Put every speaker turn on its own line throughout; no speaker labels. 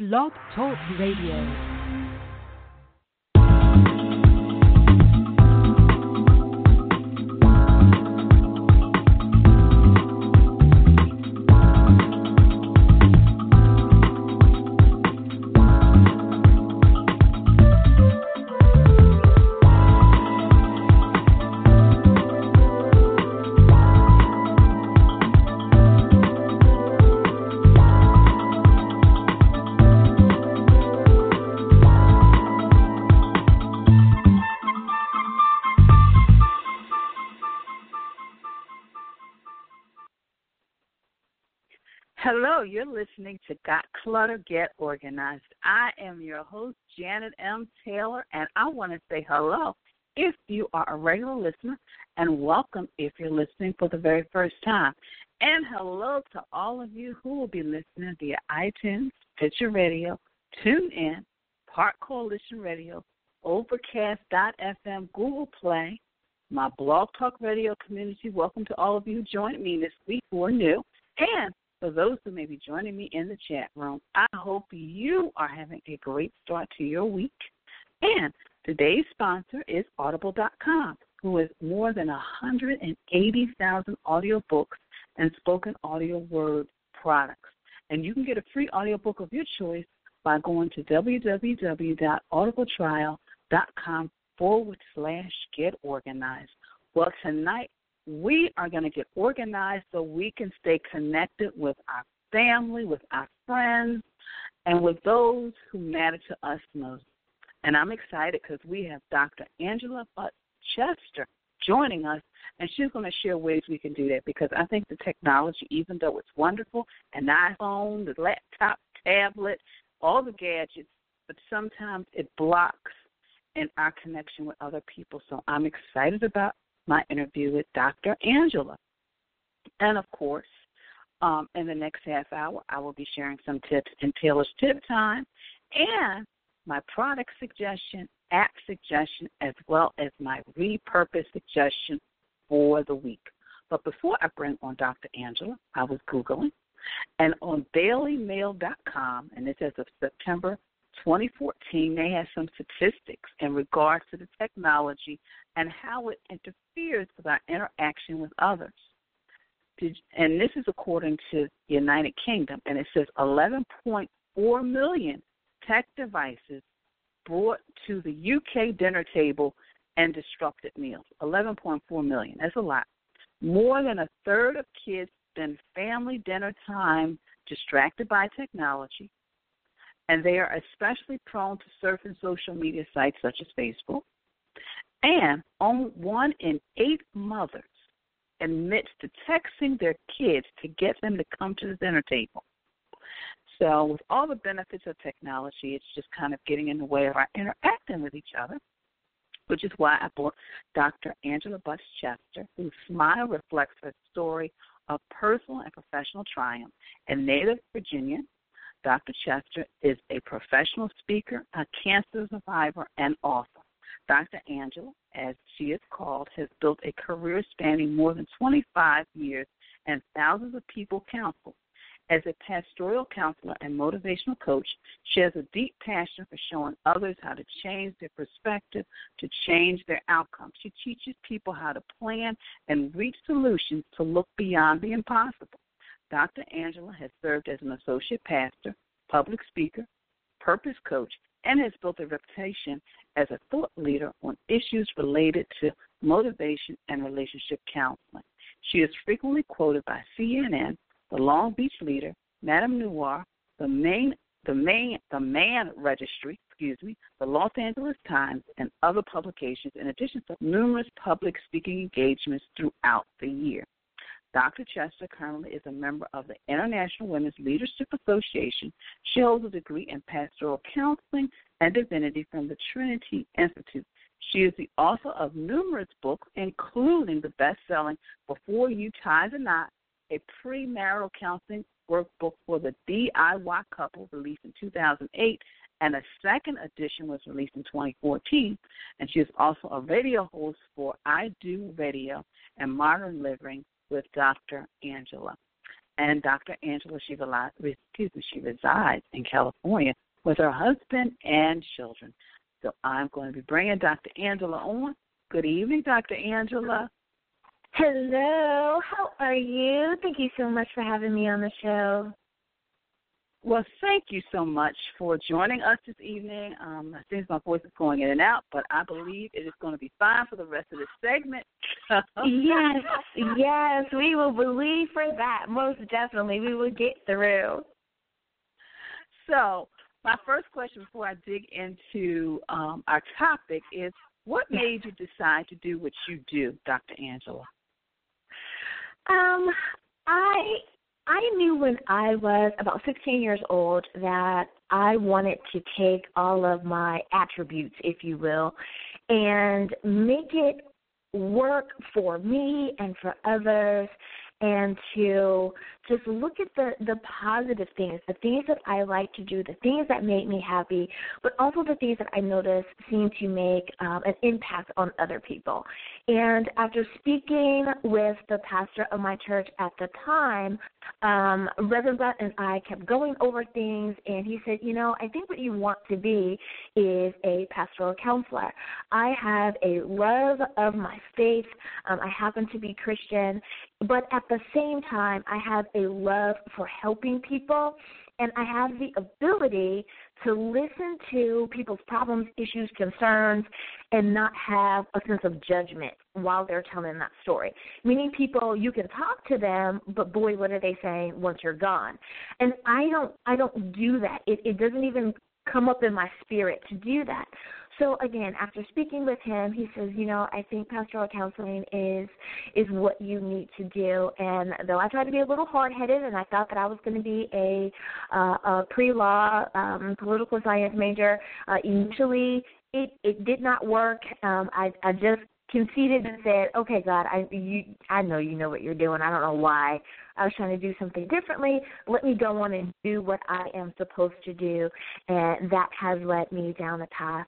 Blog Talk Radio.
Hello, you're listening to Got Clutter, Get Organized. I am your host, Janet M. Taylor, and I want to say hello if you are a regular listener, and welcome if you're listening for the very first time. And hello to all of you who will be listening via iTunes, Stitcher Radio, TuneIn, Park Coalition Radio, Overcast.fm, Google Play, my Blog Talk Radio community. Welcome to all of you who joined me this week who are new. And for those who may be joining me in the chat room, I hope you are having a great start to your week. And today's sponsor is Audible.com, who has more than 180,000 audiobooks and spoken audio word products. And you can get a free audiobook of your choice by going to www.audibletrial.com forward slash get organized. Well, tonight we are going to get organized so we can stay connected with our family, with our friends, and with those who matter to us most. And I'm excited because we have Dr. Angela Chester joining us, and she's going to share ways we can do that because I think the technology, even though it's wonderful, an iPhone, the laptop, tablet, all the gadgets, but sometimes it blocks in our connection with other people. So I'm excited about my interview with Dr. Angela. And of course, um, in the next half hour, I will be sharing some tips in Taylor's Tip Time and my product suggestion, app suggestion, as well as my repurpose suggestion for the week. But before I bring on Dr. Angela, I was Googling, and on dailymail.com, and this is of September 2014, they had some statistics in regards to the technology and how it interferes with our interaction with others. And this is according to the United Kingdom, and it says 11.4 million tech devices brought to the UK dinner table and disrupted meals. 11.4 million. That's a lot. More than a third of kids spend family dinner time distracted by technology and they are especially prone to surfing social media sites such as Facebook. And only one in eight mothers admits to texting their kids to get them to come to the dinner table. So, with all the benefits of technology, it's just kind of getting in the way of our interacting with each other, which is why I brought Dr. Angela Butts Chester, whose smile reflects her story of personal and professional triumph. A native Virginian, Dr. Chester is a professional speaker, a cancer survivor, and author. Dr. Angela, as she is called, has built a career spanning more than 25 years and thousands of people counseled. As a pastoral counselor and motivational coach, she has a deep passion for showing others how to change their perspective to change their outcomes. She teaches people how to plan and reach solutions to look beyond the impossible. Dr. Angela has served as an associate pastor, public speaker, purpose coach, and has built a reputation as a thought leader on issues related to motivation and relationship counseling. She is frequently quoted by CNN, the Long Beach Leader, Madame Noire, the main the main the Man Registry, excuse me, the Los Angeles Times, and other publications, in addition to numerous public speaking engagements throughout the year. Dr. Chester currently is a member of the International Women's Leadership Association. She holds a degree in pastoral counseling and divinity from the Trinity Institute. She is the author of numerous books, including the best selling Before You Tie the Knot, a premarital counseling workbook for the DIY couple released in 2008, and a second edition was released in 2014. And she is also a radio host for I Do Radio and Modern Living with Dr. Angela. And Dr. Angela, she, excuse me, she resides in California with her husband and children. So I'm going to be bringing Dr. Angela on. Good evening, Dr. Angela.
Hello, how are you? Thank you so much for having me on the show.
Well, thank you so much for joining us this evening. Um, I think my voice is going in and out, but I believe it is going to be fine for the rest of the segment.
yes, yes, we will believe for that. Most definitely, we will get through.
So, my first question before I dig into um, our topic is what made you decide to do what you do, Dr. Angela?
Um, I I knew when I was about 16 years old that I wanted to take all of my attributes, if you will, and make it work for me and for others and to just look at the the positive things, the things that I like to do, the things that make me happy, but also the things that I notice seem to make um, an impact on other people. And after speaking with the pastor of my church at the time, um, Reverend Brett and I kept going over things, and he said, "You know, I think what you want to be is a pastoral counselor. I have a love of my faith. Um, I happen to be Christian, but at the same time, I have a love for helping people, and I have the ability to listen to people's problems, issues, concerns, and not have a sense of judgment while they're telling that story. Meaning, people you can talk to them, but boy, what are they saying once you're gone? And I don't, I don't do that. It, it doesn't even come up in my spirit to do that. So again, after speaking with him, he says, you know, I think pastoral counseling is is what you need to do. And though I tried to be a little hard headed, and I thought that I was going to be a, uh, a pre law um, political science major, uh, initially it it did not work. Um, I I just conceded and said, "Okay, God, I you I know you know what you're doing. I don't know why I was trying to do something differently. Let me go on and do what I am supposed to do. And that has led me down the path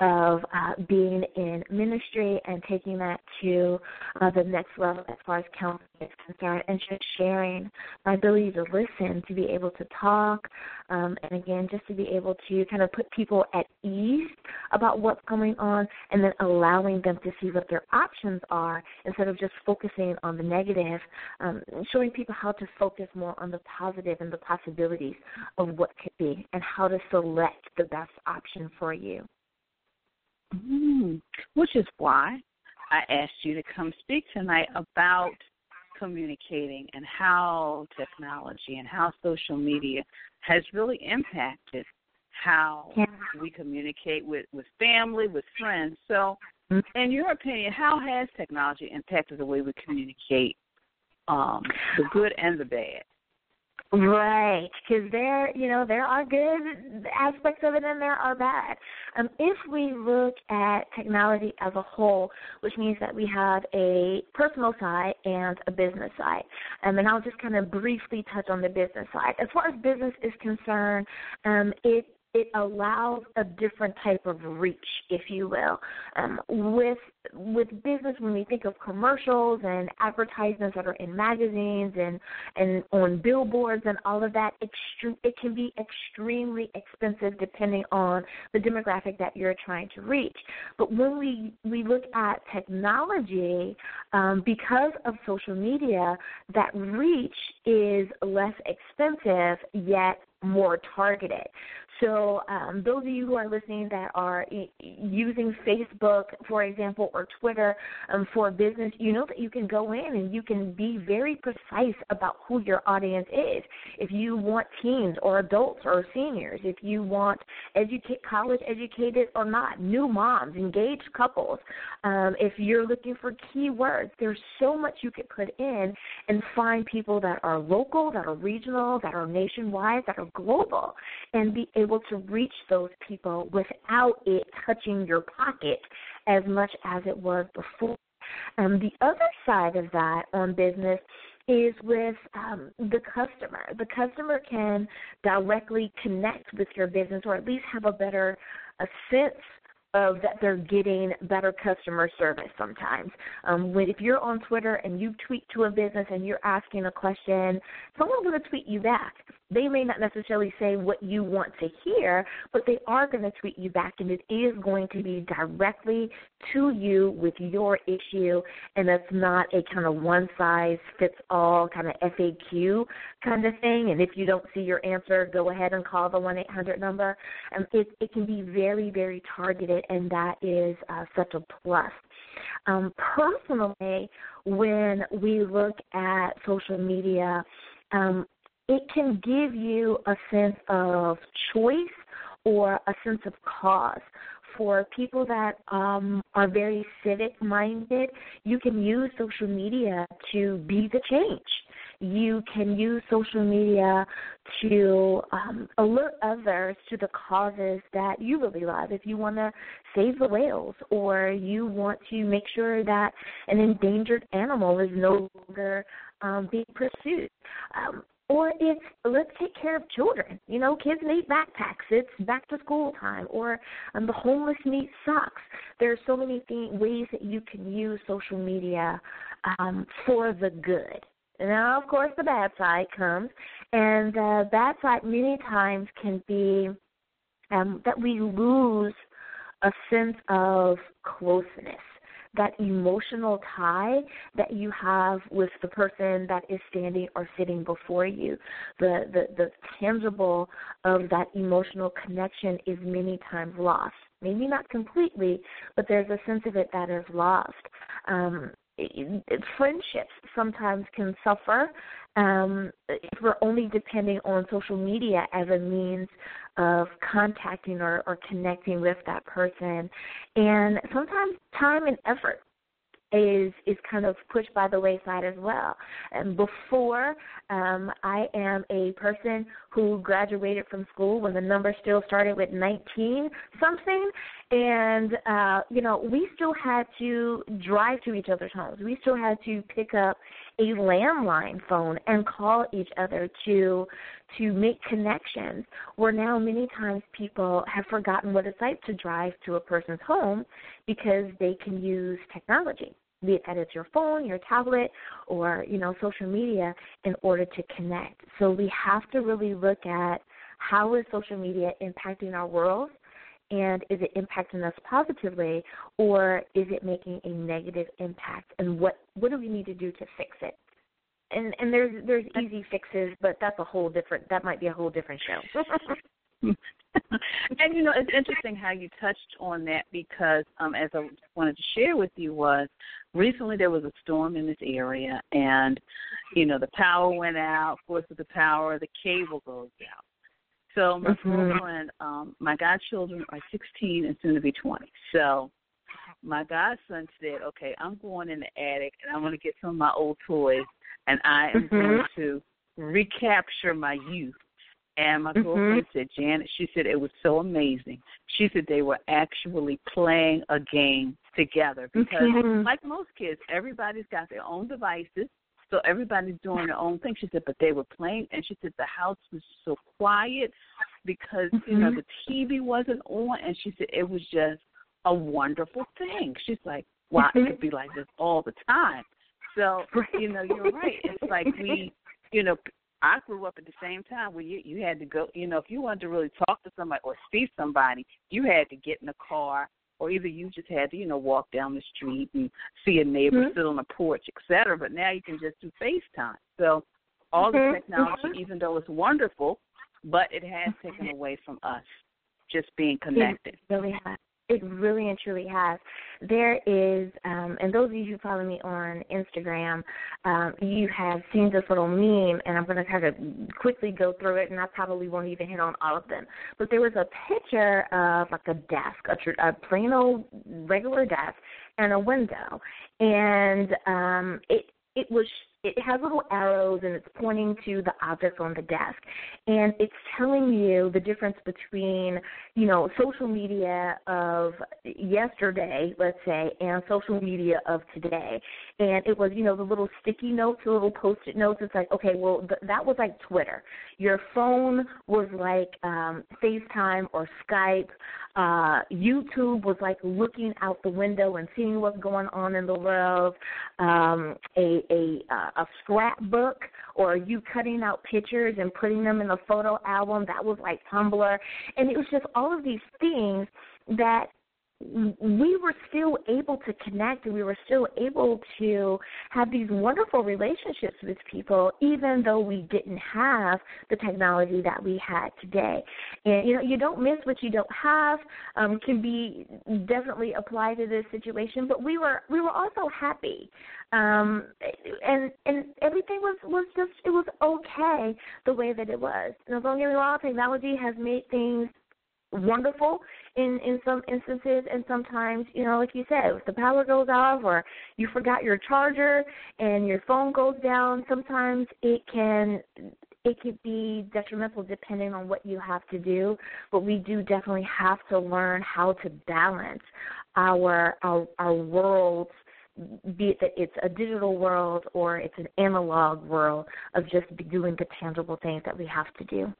of uh, being in ministry and taking that to uh, the next level as far as counseling is concerned and just sharing my ability to listen, to be able to talk, um, and again, just to be able to kind of put people at ease about what's going on and then allowing them to see what their options are instead of just focusing on the negative, um, showing people how to focus more on the positive and the possibilities of what could be and how to select the best option for you.
Mm, which is why I asked you to come speak tonight about communicating and how technology and how social media has really impacted how yeah. we communicate with, with family, with friends. So, mm-hmm. in your opinion, how has technology impacted the way we communicate um, the good and the bad.
Right, because there, you know, there are good aspects of it and there are bad. Um, if we look at technology as a whole, which means that we have a personal side and a business side, um, and I'll just kind of briefly touch on the business side. As far as business is concerned, um, it it allows a different type of reach, if you will. Um, with with business, when we think of commercials and advertisements that are in magazines and and on billboards and all of that, extre- it can be extremely expensive depending on the demographic that you're trying to reach. But when we we look at technology, um, because of social media, that reach is less expensive yet more targeted. So, um, those of you who are listening that are using Facebook, for example, or Twitter um, for business, you know that you can go in and you can be very precise about who your audience is. If you want teens or adults or seniors, if you want educate college educated or not, new moms, engaged couples, um, if you're looking for keywords, there's so much you could put in and find people that are local, that are regional, that are nationwide, that are global, and be able to reach those people without it touching your pocket as much as it was before. Um, the other side of that on business is with um, the customer. The customer can directly connect with your business or at least have a better a sense of that they're getting better customer service sometimes. Um, when if you're on Twitter and you tweet to a business and you're asking a question, someone's going to tweet you back. They may not necessarily say what you want to hear, but they are going to tweet you back, and it is going to be directly to you with your issue, and it's not a kind of one size fits all kind of FAQ kind of thing. And if you don't see your answer, go ahead and call the one eight hundred number. And it it can be very very targeted, and that is uh, such a plus. Um, personally, when we look at social media, um, it can give you a sense of choice or a sense of cause. For people that um, are very civic minded, you can use social media to be the change. You can use social media to um, alert others to the causes that you really love. If you want to save the whales, or you want to make sure that an endangered animal is no longer um, being pursued. Um, or it's let's take care of children. You know, kids need backpacks. It's back to school time. Or um, the homeless need socks. There are so many th- ways that you can use social media um, for the good. Now, of course, the bad side comes, and the bad side many times can be um, that we lose a sense of closeness that emotional tie that you have with the person that is standing or sitting before you. The the, the tangible of that emotional connection is many times lost. Maybe not completely, but there's a sense of it that is lost. Um, friendships sometimes can suffer um, if we're only depending on social media as a means of contacting or, or connecting with that person. And sometimes time and effort is is kind of pushed by the wayside as well. And before, um, I am a person who graduated from school when the number still started with 19 something, and uh, you know we still had to drive to each other's homes. We still had to pick up a landline phone and call each other to to make connections. Where now many times people have forgotten what it's like to drive to a person's home because they can use technology be it that it's your phone, your tablet, or you know social media, in order to connect. So we have to really look at how is social media impacting our world, and is it impacting us positively, or is it making a negative impact? And what what do we need to do to fix it? And and there's there's easy fixes, but that's a whole different. That might be a whole different show.
and you know, it's interesting how you touched on that because um as I wanted to share with you was recently there was a storm in this area and you know, the power went out, of course with the power the cable goes out. So my mm-hmm. girlfriend, um, my godchildren are sixteen and soon to be twenty. So my godson said, Okay, I'm going in the attic and I'm gonna get some of my old toys and I am mm-hmm. going to recapture my youth and my mm-hmm. girlfriend said, Janet, she said it was so amazing. She said they were actually playing a game together because, mm-hmm. like most kids, everybody's got their own devices. So everybody's doing their own thing. She said, but they were playing, and she said the house was so quiet because mm-hmm. you know mm-hmm. the TV wasn't on, and she said it was just a wonderful thing. She's like, wow, it could be like this all the time. So you know, you're right. It's like we, you know, I grew up at the same time where you you had to go. You know, if you wanted to really talk to somebody or see somebody, you had to get in the car, or either you just had to you know walk down the street and see a neighbor mm-hmm. sit on a porch, etc. But now you can just do FaceTime. So all mm-hmm. the technology, mm-hmm. even though it's wonderful, but it has taken away from us just being connected.
It really has. It really and truly has. There is, um, and those of you who follow me on Instagram, um, you have seen this little meme, and I'm going to kind of quickly go through it, and I probably won't even hit on all of them. But there was a picture of like a desk, a, a plain old regular desk, and a window, and um, it it was it has little arrows and it's pointing to the objects on the desk. And it's telling you the difference between you know social media of yesterday let's say and social media of today and it was you know the little sticky notes the little post-it notes it's like okay well th- that was like twitter your phone was like um facetime or skype uh youtube was like looking out the window and seeing what's going on in the world um a a uh, a scrapbook or you cutting out pictures and putting them in a photo album. That was like Tumblr. And it was just all of these things that we were still able to connect and we were still able to have these wonderful relationships with people even though we didn't have the technology that we had today. And you know you don't miss what you don't have um can be definitely applied to this situation but we were we were also happy. Um and and everything was was just it was okay the way that it was. Now don't get me wrong technology has made things wonderful in in some instances and sometimes you know like you said if the power goes off or you forgot your charger and your phone goes down sometimes it can it could be detrimental depending on what you have to do. But we do definitely have to learn how to balance our our our worlds be it that it's a digital world or it's an analog world of just doing the tangible things that we have to do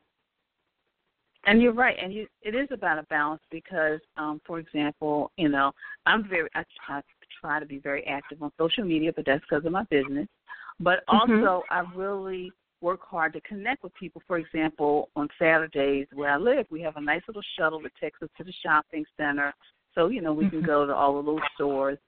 and you're right, and you, it is about a balance because, um, for example, you know, I'm very I, I try to be very active on social media, but that's because of my business. But
Mm-hmm.
also, I really work hard to connect with people. For example, on Saturdays where I live, we have a nice little shuttle that takes us to the shopping center, so you know we can
Mhm.
go to all the little stores.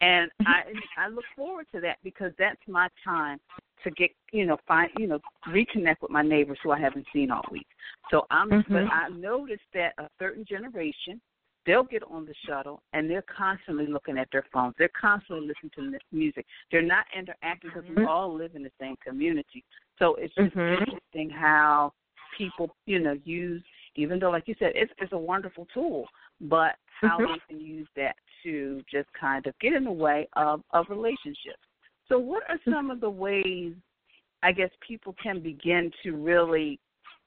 And I I look forward to that because that's my time to get you know find you know reconnect with my neighbors who I haven't seen all week. So I'm but
Mhm.
I noticed that a certain generation they'll get on the shuttle and they're constantly looking at their phones. They're constantly listening to music. They're not interacting because we
Mhm.
all live in the same community. So it's just
Mhm.
interesting how people you know use even though like you said it's it's a wonderful tool, but how
Mhm.
they can use that to just kind of get in the way of of relationships. So what are some of the ways I guess people can begin to really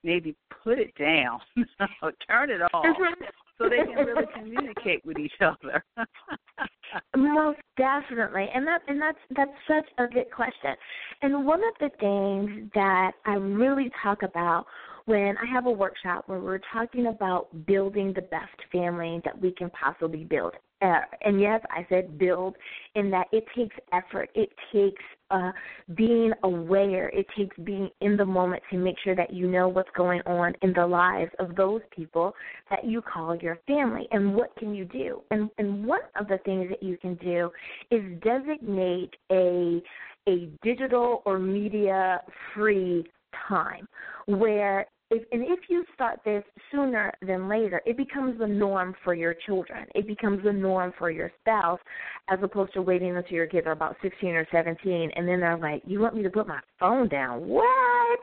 maybe put it down or turn it off
Mhm.
so they can really communicate with each other.
Most definitely, and that and that's that's such a good question. And one of the things that I really talk about when I have a workshop where we're talking about building the best family that we can possibly build. Uh, and yes, I said build in that it takes effort. It takes uh, being aware. It takes being in the moment to make sure that you know what's going on in the lives of those people that you call your family. And what can you do? And, and one of the things that you can do is designate a a digital or media free time where if, and if you start this sooner than later, it becomes the norm for your children. It becomes the norm for your spouse, as opposed to waiting until your kids are about 16 or 17, and then they're like, "You want me to put my phone down? What?"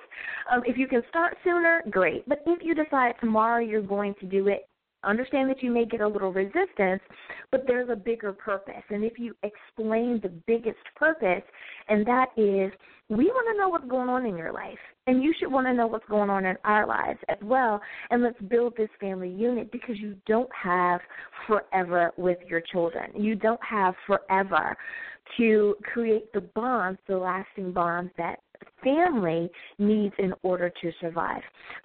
Um, if you can start sooner, great. But if you decide tomorrow you're going to do it, understand that you may get a little resistance, but there's a bigger purpose. And if you explain the biggest purpose, and that is we want to know what's going on in your life, and you should want to know what's going on in our lives as well. And let's build this family unit because you don't have forever with your children. You don't have forever to create the bonds, the lasting bonds that family needs in order to survive.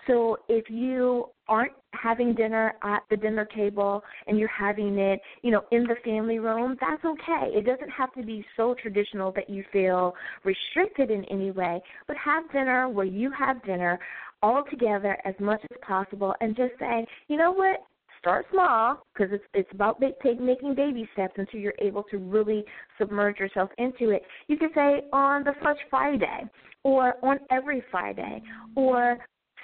So if you aren't having dinner at the dinner table and you're having it, you know, in the family room, that's okay. It doesn't have to be so traditional that you feel restricted in any way, but have dinner where you have dinner all together as much as possible and just say, you know what? Start small because it's it's about big, take, making baby steps until you're able to really submerge yourself into it. You can say on the first Friday, or on every Friday, or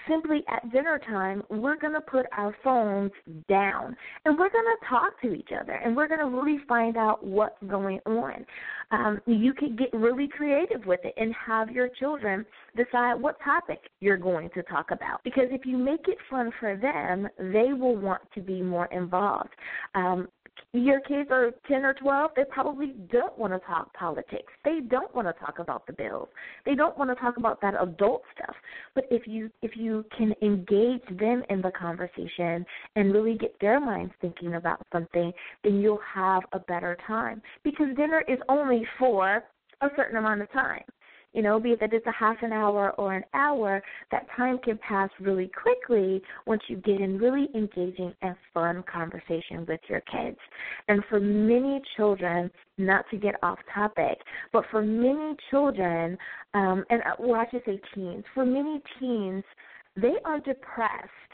simply at dinner time, we're going to put our phones down and we're going to talk to each other and we're going to really find out what's going on. Um, you can get really creative with it and have your children decide what topic you're going to talk about. Because if you make it fun for them, they will want to be more involved. Um, your kids are 10 or 12, they probably don't want to talk politics. They don't want to talk about the bills. They don't want to talk about that adult stuff. But if you if you can engage them in the conversation and really get their minds thinking about something, then you'll have a better time because dinner is only for a certain amount of time you know, be it that it's a half an hour or an hour, that time can pass really quickly once you get in really engaging and fun conversation with your kids. And for many children, not to get off topic, but for many children, um, and uh, well, I should say teens, for many teens, they are depressed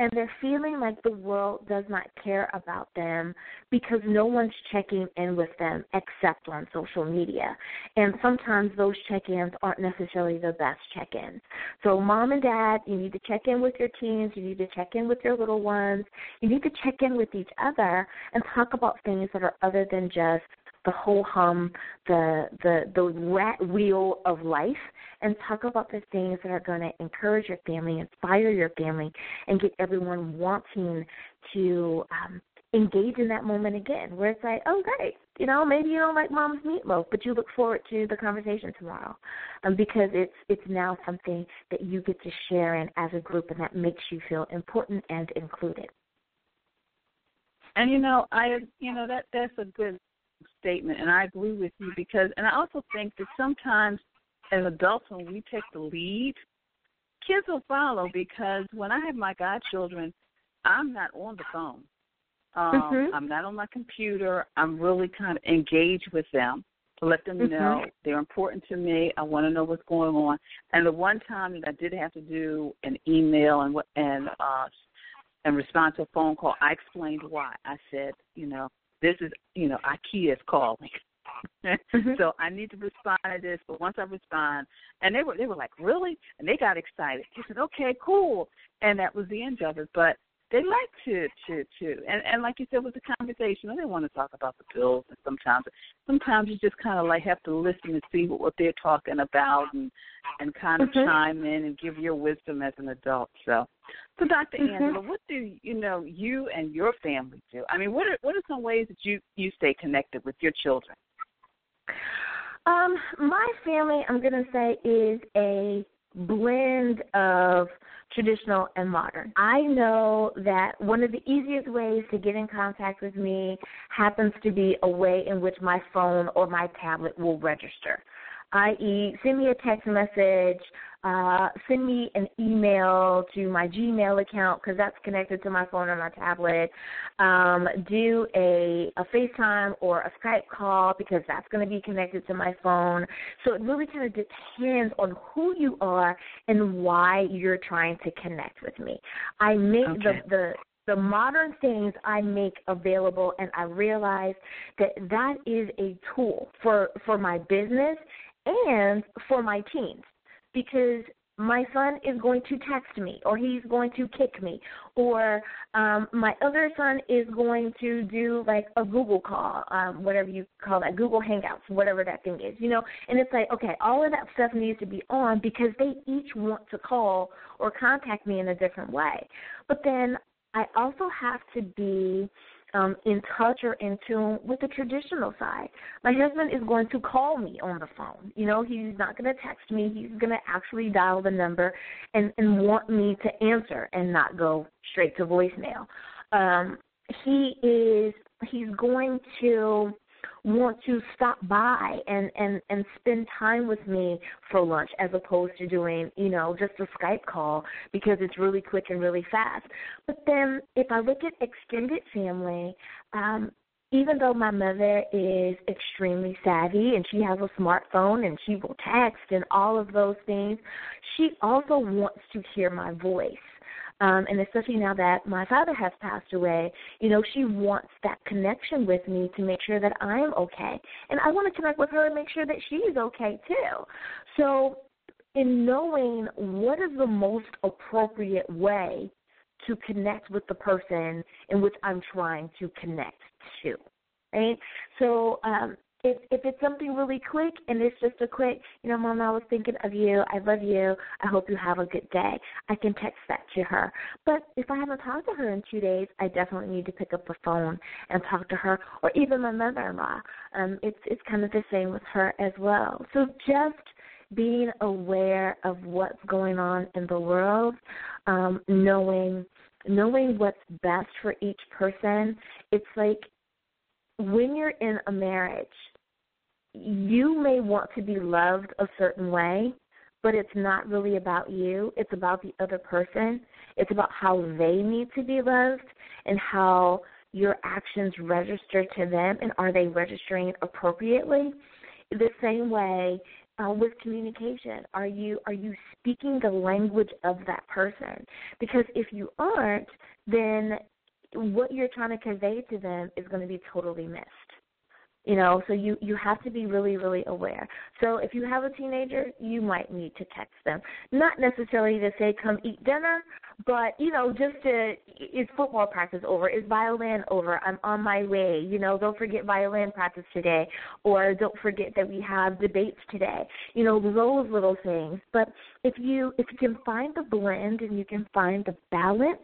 and they're feeling like the world does not care about them because no one's checking in with them except on social media. And sometimes those check ins aren't necessarily the best check ins. So, mom and dad, you need to check in with your teens, you need to check in with your little ones, you need to check in with each other and talk about things that are other than just the whole hum, the the the rat wheel of life, and talk about the things that are going to encourage your family, inspire your family, and get everyone wanting to um, engage in that moment again. Where it's like, oh great, you know, maybe you don't like mom's meatloaf, but you look forward to the conversation tomorrow, um, because it's it's now something that you get to share in as a group, and that makes you feel important and included.
And you know, I you know that that's a good statement, and I agree with you because, and I also think that sometimes as adults, when we take the lead, kids will follow because when I have my godchildren, I'm not on the phone. Um, mm-hmm. I'm not on my computer. I'm really kind of engaged with them to let them mm-hmm. know they're important to me. I want to know what's going on. And the one time that I did have to do an email and what and uh, and respond to a phone call, I explained why. I said, you know, this is, you know, IKEA is calling. mm-hmm. So I need to respond to this, but once I respond, and they were they were like, really, and they got excited. They said, okay, cool, and that was the end of it. But they like to to to and and like you said with the conversation, I didn't want to talk about the bills. And sometimes sometimes you just kind of like have to listen and see what, what they're talking about and and kind of mm-hmm. chime in and give your wisdom as an adult. So, so Dr. Mm-hmm. Angela, what do you know you and your family do? I mean, what are what are some ways that you you stay connected with your children?
Um, my family, I'm gonna say, is a blend of traditional and modern. I know that one of the easiest ways to get in contact with me happens to be a way in which my phone or my tablet will register i.e., send me a text message, uh, send me an email to my Gmail account because that's connected to my phone or my tablet. Um, do a, a FaceTime or a Skype call because that's going to be connected to my phone. So it really kind of depends on who you are and why you're trying to connect with me. I make okay. the, the the modern things I make available and I realize that that is a tool for for my business and for my teens because my son is going to text me or he's going to Kik me or um my other son is going to do like a google call um whatever you call that google hangouts whatever that thing is you know? And it's like okay all of that stuff needs to be on because they each want to call or contact me in a different way. But then i also have to be um, in touch or in tune with the traditional side. My husband is going to call me on the phone. You know, he's not going to text me. He's going to actually dial the number and, and want me to answer and not go straight to voicemail. Um, he is he's going to want to stop by and and and spend time with me for lunch as opposed to doing you know just a Skype call because it's really quick and really fast. But then if I look at extended family, um, even though my mother is extremely savvy and she has a smartphone and she will text and all of those things, she also wants to hear my voice. Um, and especially now that my father has passed away, you know, she wants that connection with me to make sure that I'm okay. And I want to connect with her and make sure that she's okay too. So, in knowing what is the most appropriate way to connect with the person in which I'm trying to connect to, right? So, um, if if it's something really quick and it's just a quick, you know, mom, I was thinking of you. I love you. I hope you have a good day. I can text that to her. But if I haven't talked to her in two days, I definitely need to pick up the phone and talk to her, or even my mother-in-law. Um, it's it's kind of the same with her as well. So just being aware of what's going on in the world, um, knowing knowing what's best for each person. It's like when you're in a marriage, you may want to be loved a certain way, but it's not really about you. It's about the other person. It's about how they need to be loved and how your actions register to them and are they registering appropriately. The same way uh, with communication, are you are you speaking the language of that person? Because if you aren't, then what you're trying to convey to them is going to be totally missed you know so you you have to be really really aware. So if you have a teenager you might need to text them. Not necessarily to say come eat dinner but you know just to is football practice over? Is violin over? I'm on my way. You know don't forget violin practice today or don't forget that we have debates today. You know those little things. But if you if you can find the blend and you can find the balance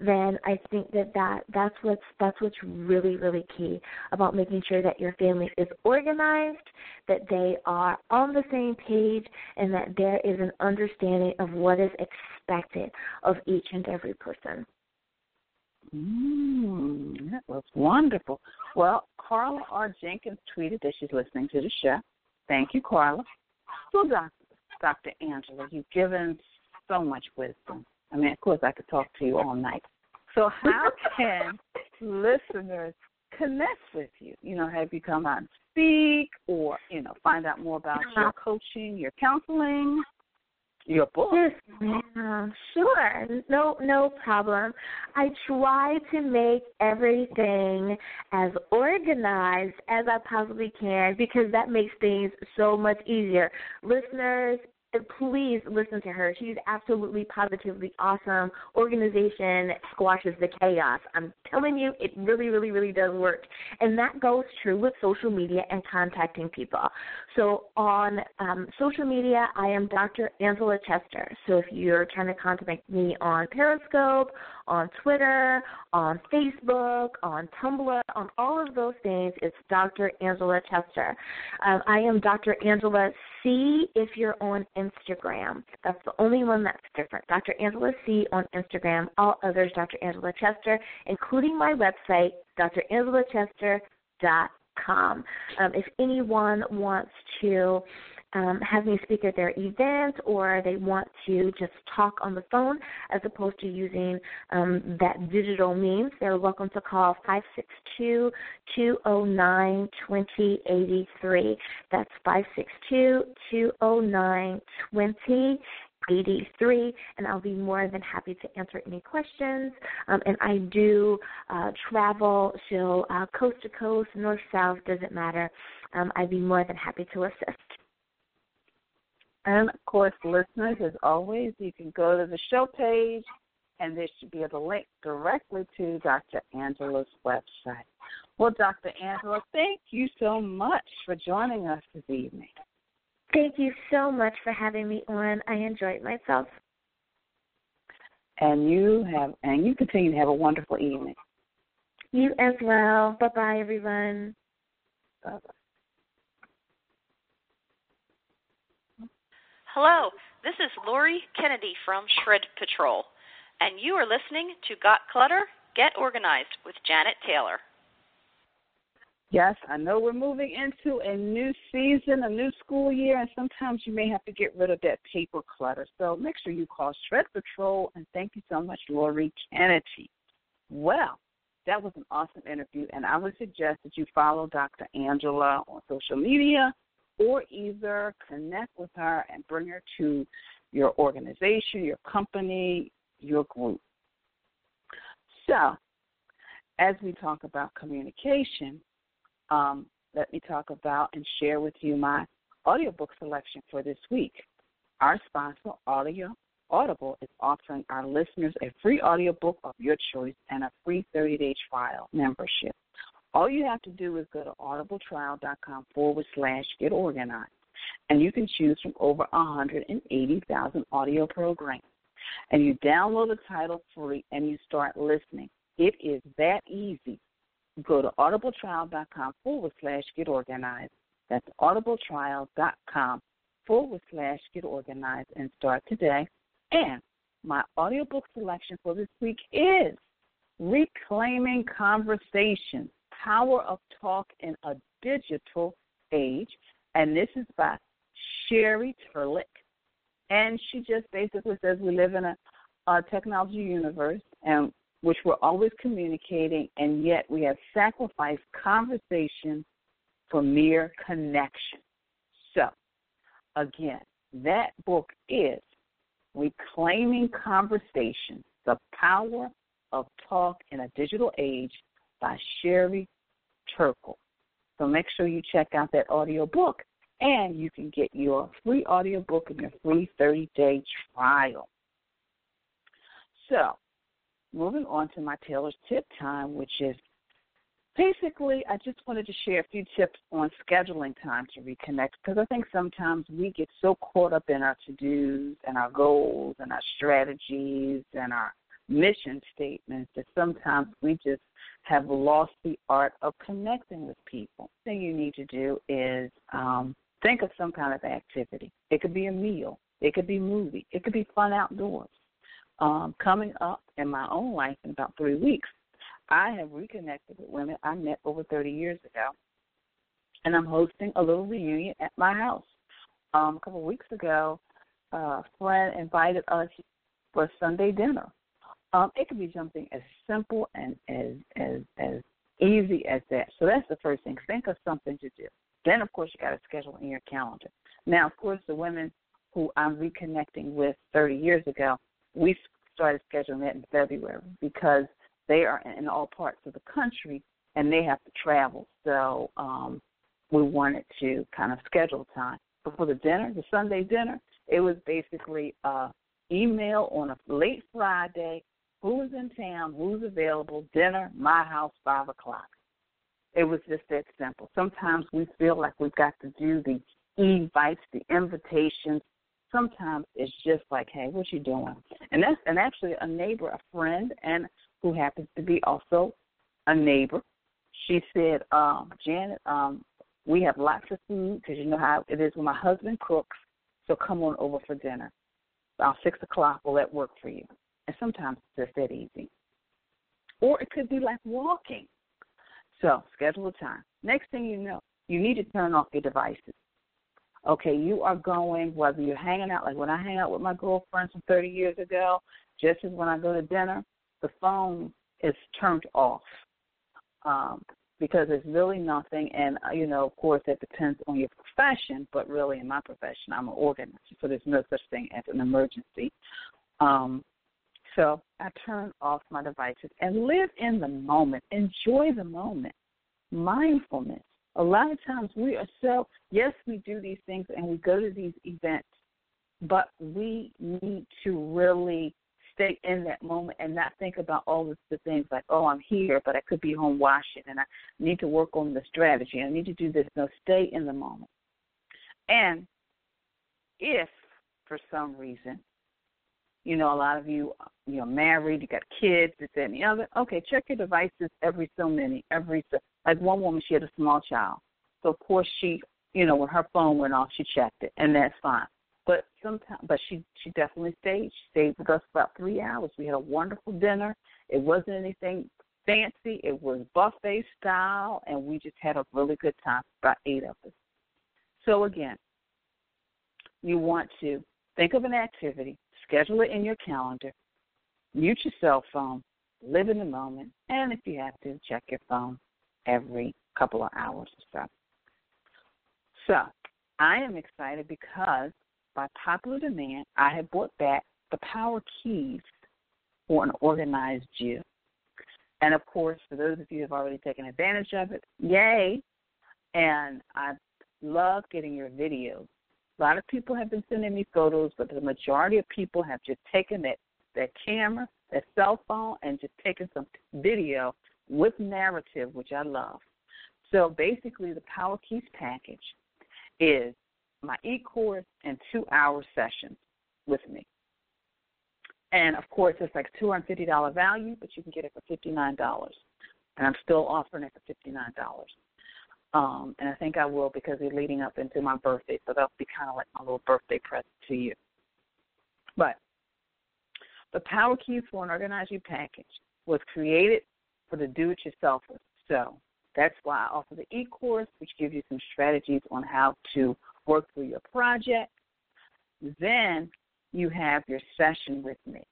then I think that, that that's what's that's what's really really key about making sure that your family is organized, that they are on the same page, and that there is an understanding of what is expected of each and every person.
Mm, that was wonderful. Well, Carla R. Jenkins tweeted that she's listening to the show. Thank you, Carla. So, Dr. Dr. Angela, you've given so much wisdom. I mean, of course, I could talk to you all night. So, how can listeners connect with you? You know, have you come out and speak, or you know, find out more about your coaching, your counseling, your book?
Yes, ma'am. Sure, no, no problem. I try to make everything as organized as I possibly can because that makes things so much easier. Listeners, please listen to her. She's absolutely positively awesome. Organization squashes the chaos. I'm telling you, it really, really, really does work. And that goes true with social media and contacting people. So on um, social media, I am Dr. Angela Chester. So if you're trying to contact me on Periscope, on Twitter, on Facebook, on Tumblr, on all of those things, it's Dr. Angela Chester. Um, I am Dr. Angela C if you're on Instagram. That's the only one that's different. Dr. Angela C on Instagram. All others, Dr. Angela Chester, including my website, drangela.chester.com. Um, if anyone wants to um, have me speak at their event or they want to just talk on the phone as opposed to using um, that digital means, they're welcome to call 562 209 2083. That's 562 209 2083, and I'll be more than happy to answer any questions. Um, and I do uh, travel, so uh, coast to coast, north south, doesn't matter. Um, I'd be more than happy to assist.
And of course, listeners, as always, you can go to the show page and there should be a link directly to Dr. Angela's website. Well, Dr. Angela, thank you so much for joining us this evening.
Thank you so much for having me on. I enjoyed myself.
And you have and you continue to have a wonderful evening.
You as well. Bye bye everyone.
Bye bye.
Hello, this is Lori Kennedy from Shred Patrol, and you are listening to Got Clutter? Get Organized with Janet Taylor.
Yes, I know we're moving into a new season, a new school year, and sometimes you may have to get rid of that paper clutter. So make sure you call Shred Patrol, and thank you so much, Lori Kennedy. Well, that was an awesome interview, and I would suggest that you follow Dr. Angela on social media or either connect with her and bring her to your organization, your company, your group. So, as we talk about communication, um, let me talk about and share with you my audiobook selection for this week. Our sponsor, Audio Audible, is offering our listeners a free audiobook of your choice and a free 30 day trial membership. All you have to do is go to audibletrial.com forward slash get organized, and you can choose from over 180,000 audio programs. And you download the title free and you start listening. It is that easy. Go to audibletrial.com forward slash get organized. That's audibletrial.com forward slash get organized and start today. And my audiobook selection for this week is Reclaiming Conversation Power of Talk in a Digital Age. And this is by Sherry Turkle. And she just basically says we live in a, a technology universe and which we're always communicating, and yet we have sacrificed conversation for mere connection. So, again, that book is Reclaiming Conversation The Power of Talk in a Digital Age by Sherry Turkle. So make sure you check out that audio book and you can get your free audio book and your free 30 day trial. So, moving on to my Taylor's tip time, which is basically, I just wanted to share a few tips on scheduling time to reconnect because I think sometimes we get so caught up in our to dos and our goals and our strategies and our mission statements that sometimes we just have lost the art of connecting with people. The thing you need to do is um, think of some kind of activity. It could be a meal, it could be movie, it could be fun outdoors. Um, coming up in my own life in about three weeks, I have reconnected with women I met over 30 years ago, and I'm hosting a little reunion at my house. Um, a couple of weeks ago, a friend invited us for Sunday dinner. Um, it could be something as simple and as as as easy as that. So that's the first thing. Think of something to do. Then, of course, you got to schedule in your calendar. Now, of course, the women who I'm reconnecting with 30 years ago, we started scheduling that in February because they are in all parts of the country and they have to travel. So um, we wanted to kind of schedule time. But for the dinner, the Sunday dinner, it was basically uh, email on a late Friday. Who's in town? Who's available? Dinner, my house, five o'clock. It was just that simple. Sometimes we feel like we've got to do the invites, the invitations. Sometimes it's just like, hey, what you doing? And that's and actually a neighbor, a friend, and who happens to be also a neighbor. She said, um, Janet, um, we have lots of food because you know how it is when my husband cooks. So come on over for dinner. About six o'clock. Will that work for you? And sometimes it's just that easy. Or it could be like walking. So schedule a time. Next thing you know, you need to turn off your devices. Okay, you are going, whether you're hanging out, like when I hang out with my girlfriends from 30 years ago, just as when I go to dinner, the phone is turned off um, because there's really nothing. And uh, you know, of course, that depends on your profession. But really, in my profession, I'm an organizer, so there's no such thing as an emergency. Um, so I turn off my devices and live in the moment. Enjoy the moment. Mindfulness. A lot of times we are so yes, we do these things and we go to these events, but we need to really stay in that moment and not think about all of the things like, oh, I'm here, but I could be home washing and I need to work on the strategy. I need to do this. No, stay in the moment. And if for some reason, you know, a lot of you you're married, you got kids, this and the other. Okay, check your devices every so many, every so like one woman she had a small child. So of course she you know, when her phone went off she checked it and that's fine. But sometimes, but she she definitely stayed. She stayed with us about three hours. We had a wonderful dinner. It wasn't anything fancy. It was buffet style, and we just had a really good time. About eight of us. So again, you want to think of an activity, schedule it in your calendar, mute your cell phone, live in the moment, and if you have to, check your phone every couple of hours or so. So I am excited because by popular demand, I have brought back the power keys for an organized you. And of course, for those of you who have already taken advantage of it, yay! And I love getting your videos. A lot of people have been sending me photos, but the majority of people have just taken that, that camera, that cell phone, and just taken some video with narrative, which I love. So basically, the Power Keys package is my e course and two hour sessions with me. And of course, it's like $250 value, but you can get it for $59. And I'm still offering it for $59. Um, and I think I will because we're leading up into my birthday, so that'll be kind of like my little birthday present to you. But the Power Keys for an Organize You package was created for the do-it-yourselfers. So that's why I offer the e-course, which gives you some strategies on how to work through your project. Then you have your session with me.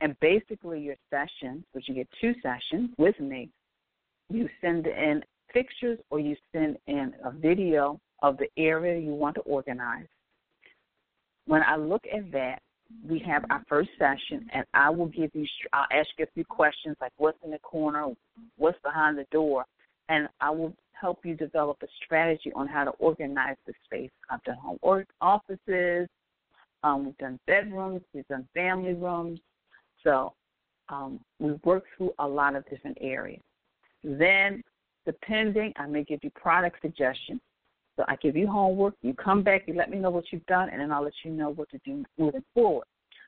And basically, your sessions, which you get two sessions with me, you send in pictures or you send in a video of the area you want to organize. When I look at that, we have our first session, and I will give you, I'll ask you a few questions like what's in the corner, what's behind the door, and I will help you develop a strategy on how to organize the space. I've done home or offices, um, we've done bedrooms, we've done family rooms. So um, we work through a lot of different areas. Then, depending, I may give you product suggestions. So I give you homework, you come back, you let me know what you've done, and then I'll let you know what to do moving forward.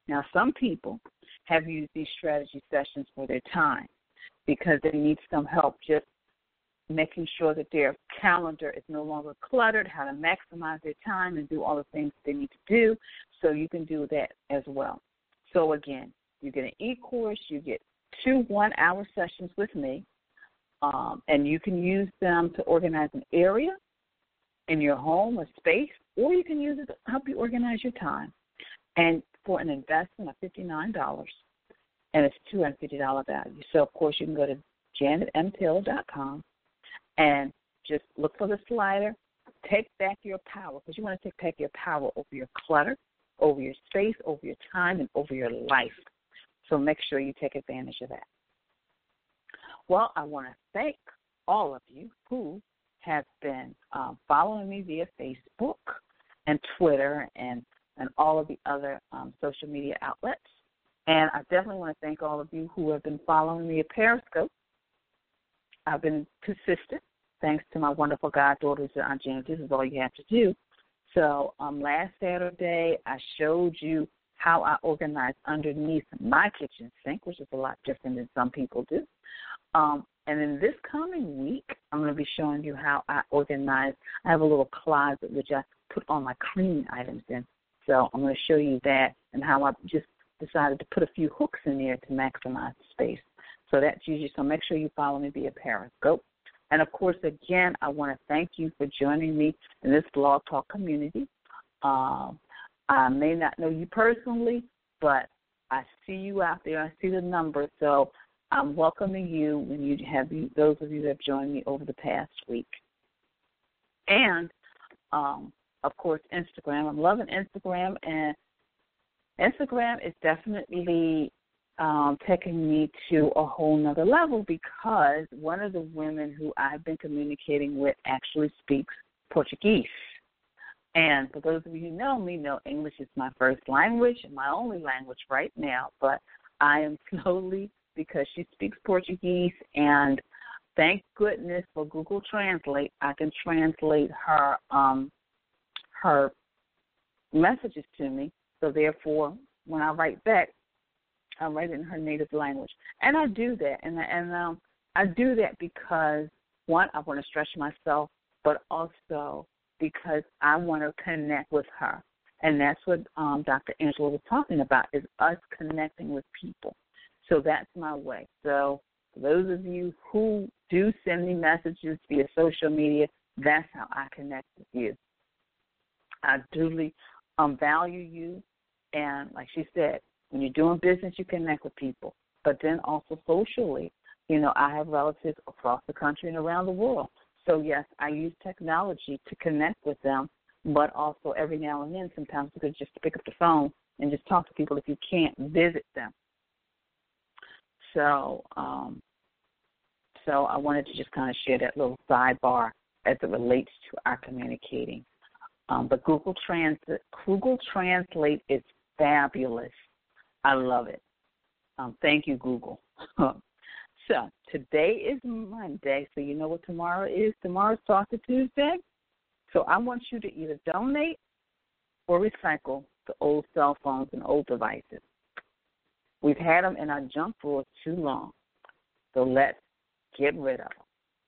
Now, some people have used these strategy sessions for their time because they need some help just making sure that their calendar is no longer cluttered, how to maximize their time and do all the things they need to do. So you can do that as well. So again, you get an e-course, you get two one-hour sessions with me, um, and you can use them to organize an area in your home or space, or you can use it to help you organize your time. And for an investment of $59, and it's $250 value. So, of course, you can go to janetmtaylor.com and just look for the slider. Take back your power because you want to take back your power over your clutter, over your space, over your time, and over your life. So make sure you take advantage of that. Well, I want to thank all of you who have been um, following me via Facebook and Twitter and, and all of the other um, social media outlets. And I definitely want to thank all of you who have been following me at Periscope. I've been consistent thanks to my wonderful goddaughters and Aunt Janet. This is all you have to do. So um, last Saturday, I showed you how I organize underneath my kitchen sink, which is a lot different than some people do. Um, and in this coming week, I'm going to be showing you how I organize. I have a little closet which I put all my cleaning items in. So I'm going to show you that and how I just decided to put a few hooks in there to maximize space. So that's usually so. Make sure you follow me via Periscope. And of course, again, I want to thank you for joining me in this blog talk community. Um, I may not know you personally, but I see you out there. I see the numbers. So I'm welcoming you when you have you, those of you that have joined me over the past week. And um, of course, Instagram. I'm loving Instagram, and Instagram is definitely um, taking me to a whole nother level because one of the women who I've been communicating with actually speaks Portuguese. And for those of you who know me, know English is my first language and my only language right now. But I am slowly because she speaks Portuguese, and thank goodness for Google Translate, I can translate her um, her messages to me. So therefore, when I write back, I write it in her native language, and I do that, and and um, I do that because one, I want to stretch myself, but also because I want to connect with her. And that's what um, Dr. Angela was talking about is us connecting with people. So that's my way. So those of you who do send me messages via social media, that's how I connect with you. I duly um, value you, and like she said, when you're doing business, you connect with people. But then also socially, you know, I have relatives across the country and around the world. So yes, I use technology to connect with them, but also every now and then, sometimes it's good just pick up the phone and just talk to people if you can't visit them. So, um, so I wanted to just kind of share that little sidebar as it relates to our communicating. Um, but Google Translate, Google Translate is fabulous. I love it. Um, thank you, Google. So today is Monday, so you know what tomorrow is. Tomorrow's Talk Tuesday. So I want you to either donate or recycle the old cell phones and old devices. We've had them in our junk drawer too long, so let's get rid of them.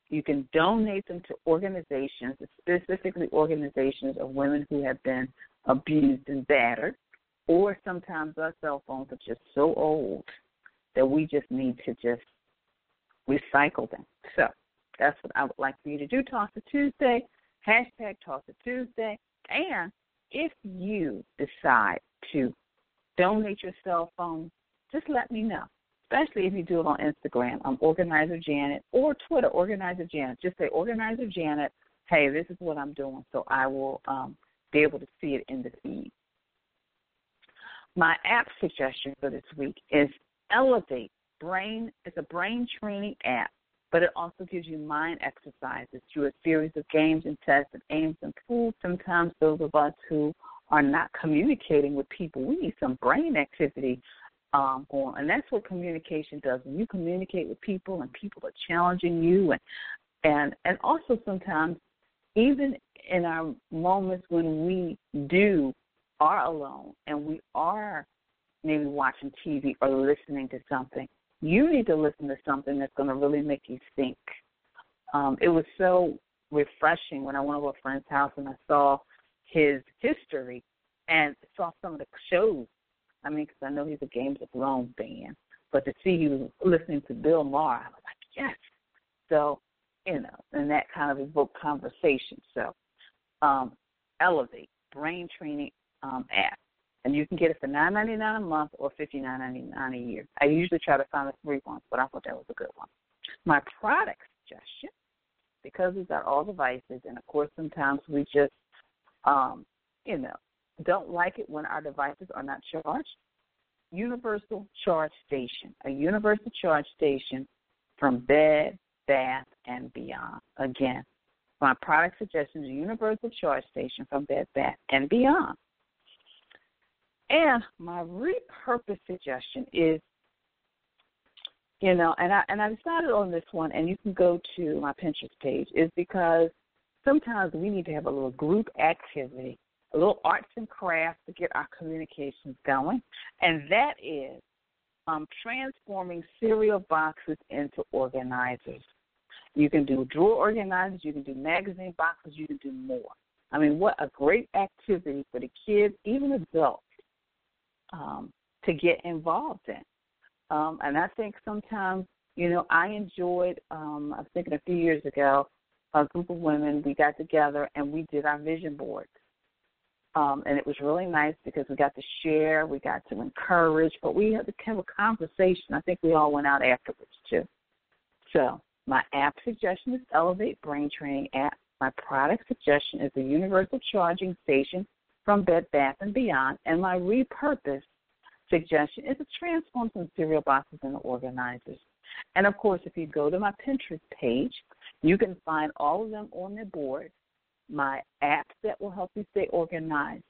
You can donate them to organizations, specifically organizations of women who have been abused and battered, or sometimes our cell phones are just so old that we just need to just recycle them. So that's what I would like for you to do. Talk to Tuesday, hashtag Talk to Tuesday. And if you decide to donate your cell phone, just let me know. Especially if you do it on Instagram. I'm Organizer Janet or Twitter, Organizer Janet. Just say Organizer Janet, hey, this is what I'm doing. So I will um, be able to see it in the feed. My app suggestion for this week is Elevate brain it's a brain training app, but it also gives you mind exercises through a series of games and tests that aims to improve sometimes those of us who are not communicating with people. We need some brain activity um, going, and that's what communication does. When you communicate with people and people are challenging you, and and and also sometimes even in our moments when we do are alone and we are maybe watching TV or listening to something, you need to listen to something that's going to really make you think. Um, it was so refreshing when I went over a friend's house and I saw his history and saw some of the shows. I mean, because I know he's a Games of Thrones fan, but to see he listening to Bill Maher, I was like, yes. So, you know, and that kind of evoked conversation. So, um, Elevate Brain Training um, app and you can get it for nine ninety nine a month or fifty nine ninety nine a year. I usually try to find a free one, but I thought that was a good one. My product suggestion, because we've got all devices, and of course sometimes we just, um, you know, don't like it when our devices are not charged. Universal Charge Station, a universal charge station from Bed, Bath, and Beyond. Again, my product suggestion is a universal charge station from Bed, Bath, and Beyond. And my repurpose suggestion is, you know, and I and I decided on this one, and you can go to my Pinterest page, is because sometimes we need to have a little group activity, a little arts and crafts to get our communications going, and that is um, transforming cereal boxes into organizers. You can do drawer organizers, you can do magazine boxes, you can do more. I mean, what a great activity for the kids, even adults, um, to get involved in. Um, and I think sometimes, you know, I enjoyed, um, I was thinking a few years ago, a group of women, we got together and we did our vision boards. Um, and it was really nice because we got to share, we got to encourage, but we had to have a conversation. I think we all went out afterwards too. So my app suggestion is Elevate Brain Training app. My product suggestion is a universal charging station from Bed Bath and Beyond, and my repurpose suggestion is to transform some cereal boxes into organizers. And of course, if you go to my Pinterest page, you can find all of them on the board. My apps that will help you stay organized,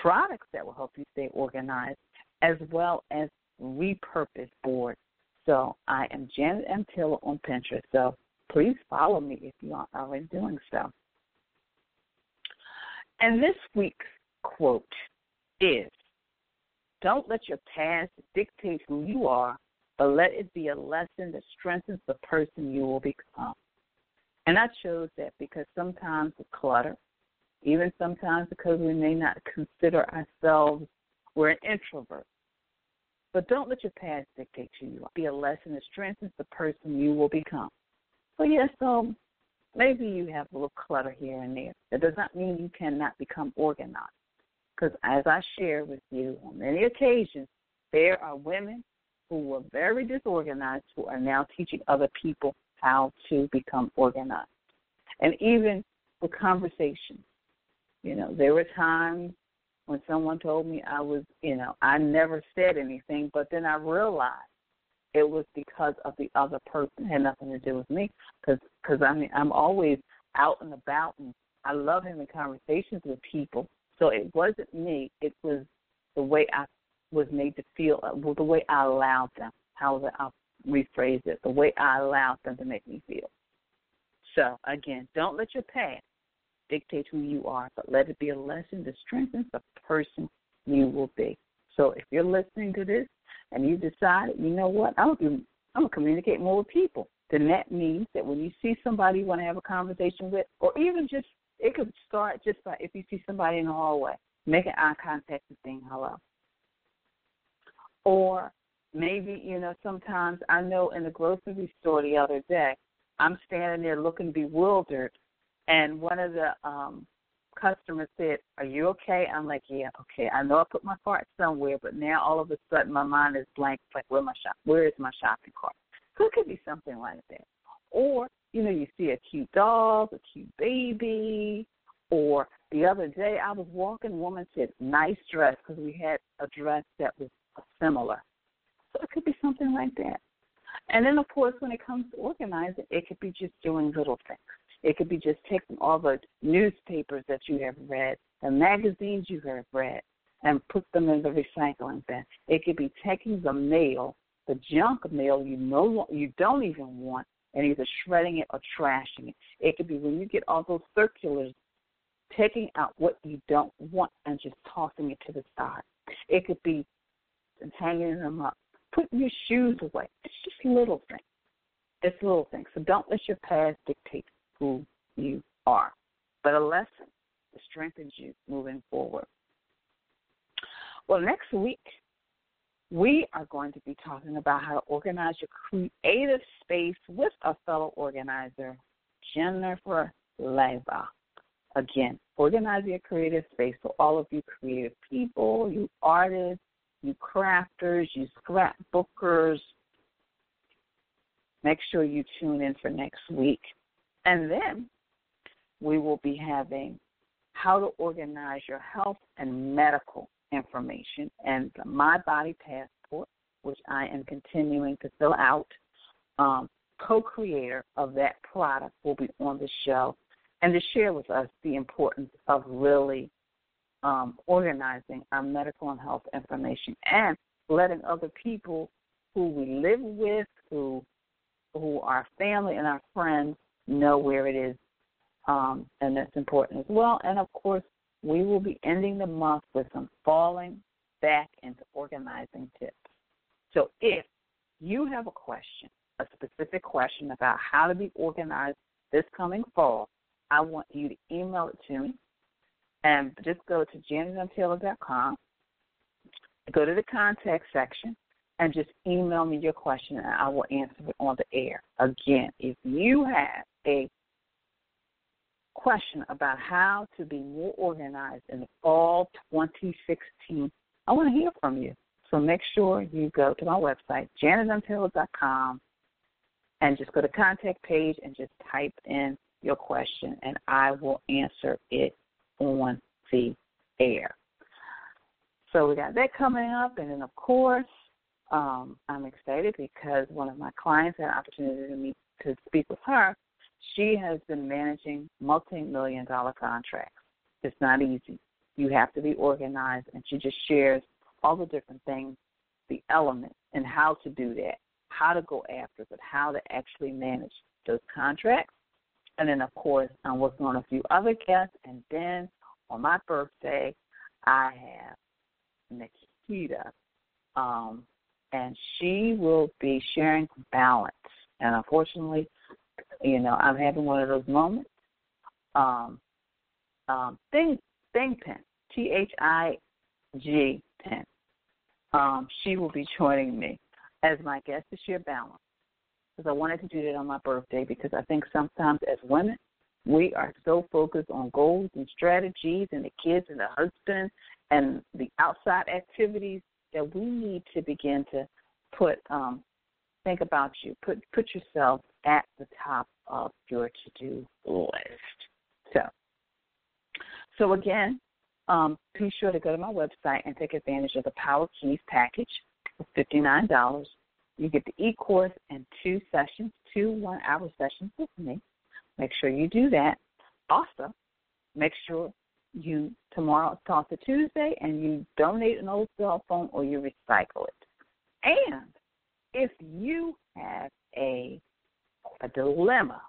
products that will help you stay organized, as well as repurpose boards. So I am Janet M. Taylor on Pinterest. So please follow me if you aren't already doing so. And this week's quote is Don't let your past dictate who you are, but let it be a lesson that strengthens the person you will become. And I chose that because sometimes the clutter, even sometimes because we may not consider ourselves we're an introvert. But don't let your past dictate who you. Be a lesson that strengthens the person you will become. So yes, so maybe you have a little clutter here and there. That does not mean you cannot become organized. Because as I share with you on many occasions, there are women who were very disorganized who are now teaching other people how to become organized. And even with conversations, you know, there were times when someone told me I was, you know, I never said anything, but then I realized it was because of the other person. It had nothing to do with me. Because, cause, I mean, I'm always out and about, and I love having conversations with people. So it wasn't me. It was the way I was made to feel, uh, the way I allowed them, how I rephrase it the way I allowed them to make me feel. So again, don't let your past dictate who you are, but let it be a lesson that strengthens the person you will be. So if you're listening to this and you decide, you know what, I'm I'm gonna communicate more with people, then that means that when you see somebody you want to have a conversation with, or even just it could start just by if you see somebody in the hallway, making eye contact and saying hello. Or maybe, you know, sometimes I know in the grocery store the other day, I'm standing there looking bewildered and one of the um customers said, Are you okay? I'm like, Yeah, okay. I know I put my cart somewhere, but now all of a sudden my mind is blank. It's like, where my shop where is my shopping cart? So it could be something like that. Or, you know, you see a cute dog, a cute baby, or the other day I was walking, woman said, Nice dress because we had a dress that was similar. So it could be something like that. And then, of course, when it comes to organizing, it could be just doing little things. It could be just taking all the newspapers that you have read, the magazines you have read, and put them in the recycling bin. It could be taking the mail, the junk mail you no you don't even want, and either shredding it or trashing it. It could be when you get all those circulars, taking out what you don't want and just tossing it to the side. It could be hanging them up, putting your shoes away. It's just little things. It's little things. So don't let your past dictate who you are, but a lesson that strengthens you moving forward. Well, next week, we are going to be talking about how to organize your creative space with a fellow organizer, Jennifer Leva. Again, organize your creative space. for all of you creative people, you artists, you crafters, you scrapbookers, make sure you tune in for next week. And then we will be having how to organize your health and medical information and My Body Passport, which I am continuing to fill out. Um, co creator of that product will be on the show and to share with us the importance of really um, organizing our medical and health information and letting other people who we live with, who who are family and our friends know where it is, um, and that's important as well. And of course, we will be ending the month with some falling back into organizing tips. So if you have a question, a specific question about how to be organized this coming fall, I want you to email it to me. And just go to janetmtaylor.com, go to the contact section, and just email me your question, and I will answer it on the air. Again, if you have a question about how to be more organized in the fall 2016, I want to hear from you. So make sure you go to my website, janetmtaylor.com, and just go to contact page and just type in your question, and I will answer it on the air. So we got that coming up, and then of course, um, I'm excited because one of my clients had an opportunity to meet to speak with her. She has been managing multi-million dollar contracts. It's not easy. You have to be organized, and she just shares all the different things, the elements, and how to do that, how to go after it, how to actually manage those contracts and then, of course, I'm working on a few other guests. And then on my birthday, I have Nikita. Um, and she will be sharing balance. And unfortunately, you know, I'm having one of those moments. Um, um, Thing, Thing Pen, T H I G Pen. Um, she will be joining me as my guest to share balance because I wanted to do that on my birthday because I think sometimes as women, we are so focused on goals and strategies and the kids and the husband and the outside activities that we need to begin to put um think about you put put yourself at the top of your to do list. So so again um, be sure to go to my website and take advantage of the power keys package for fifty nine dollars you get the e course and two sessions, two one hour sessions with me. Make sure you do that. Also, make sure you tomorrow talk to Tuesday and you donate an old cell phone or you recycle it. And if you have a a dilemma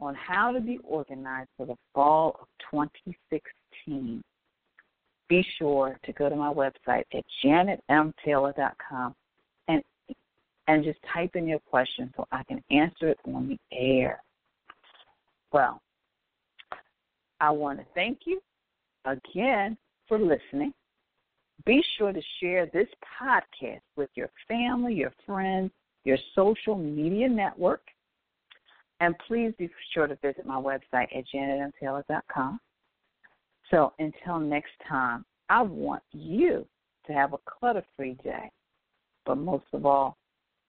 on how to be organized for the fall of 2016, be sure to go to my website at janetmtaylor.com and and just type in your question so I can answer it on the air. Well, I want to thank you again for listening. Be sure to share this podcast with your family, your friends, your social media network. And please be sure to visit my website at janetmtaylor.com. So until next time, I want you to have a clutter free day. But most of all,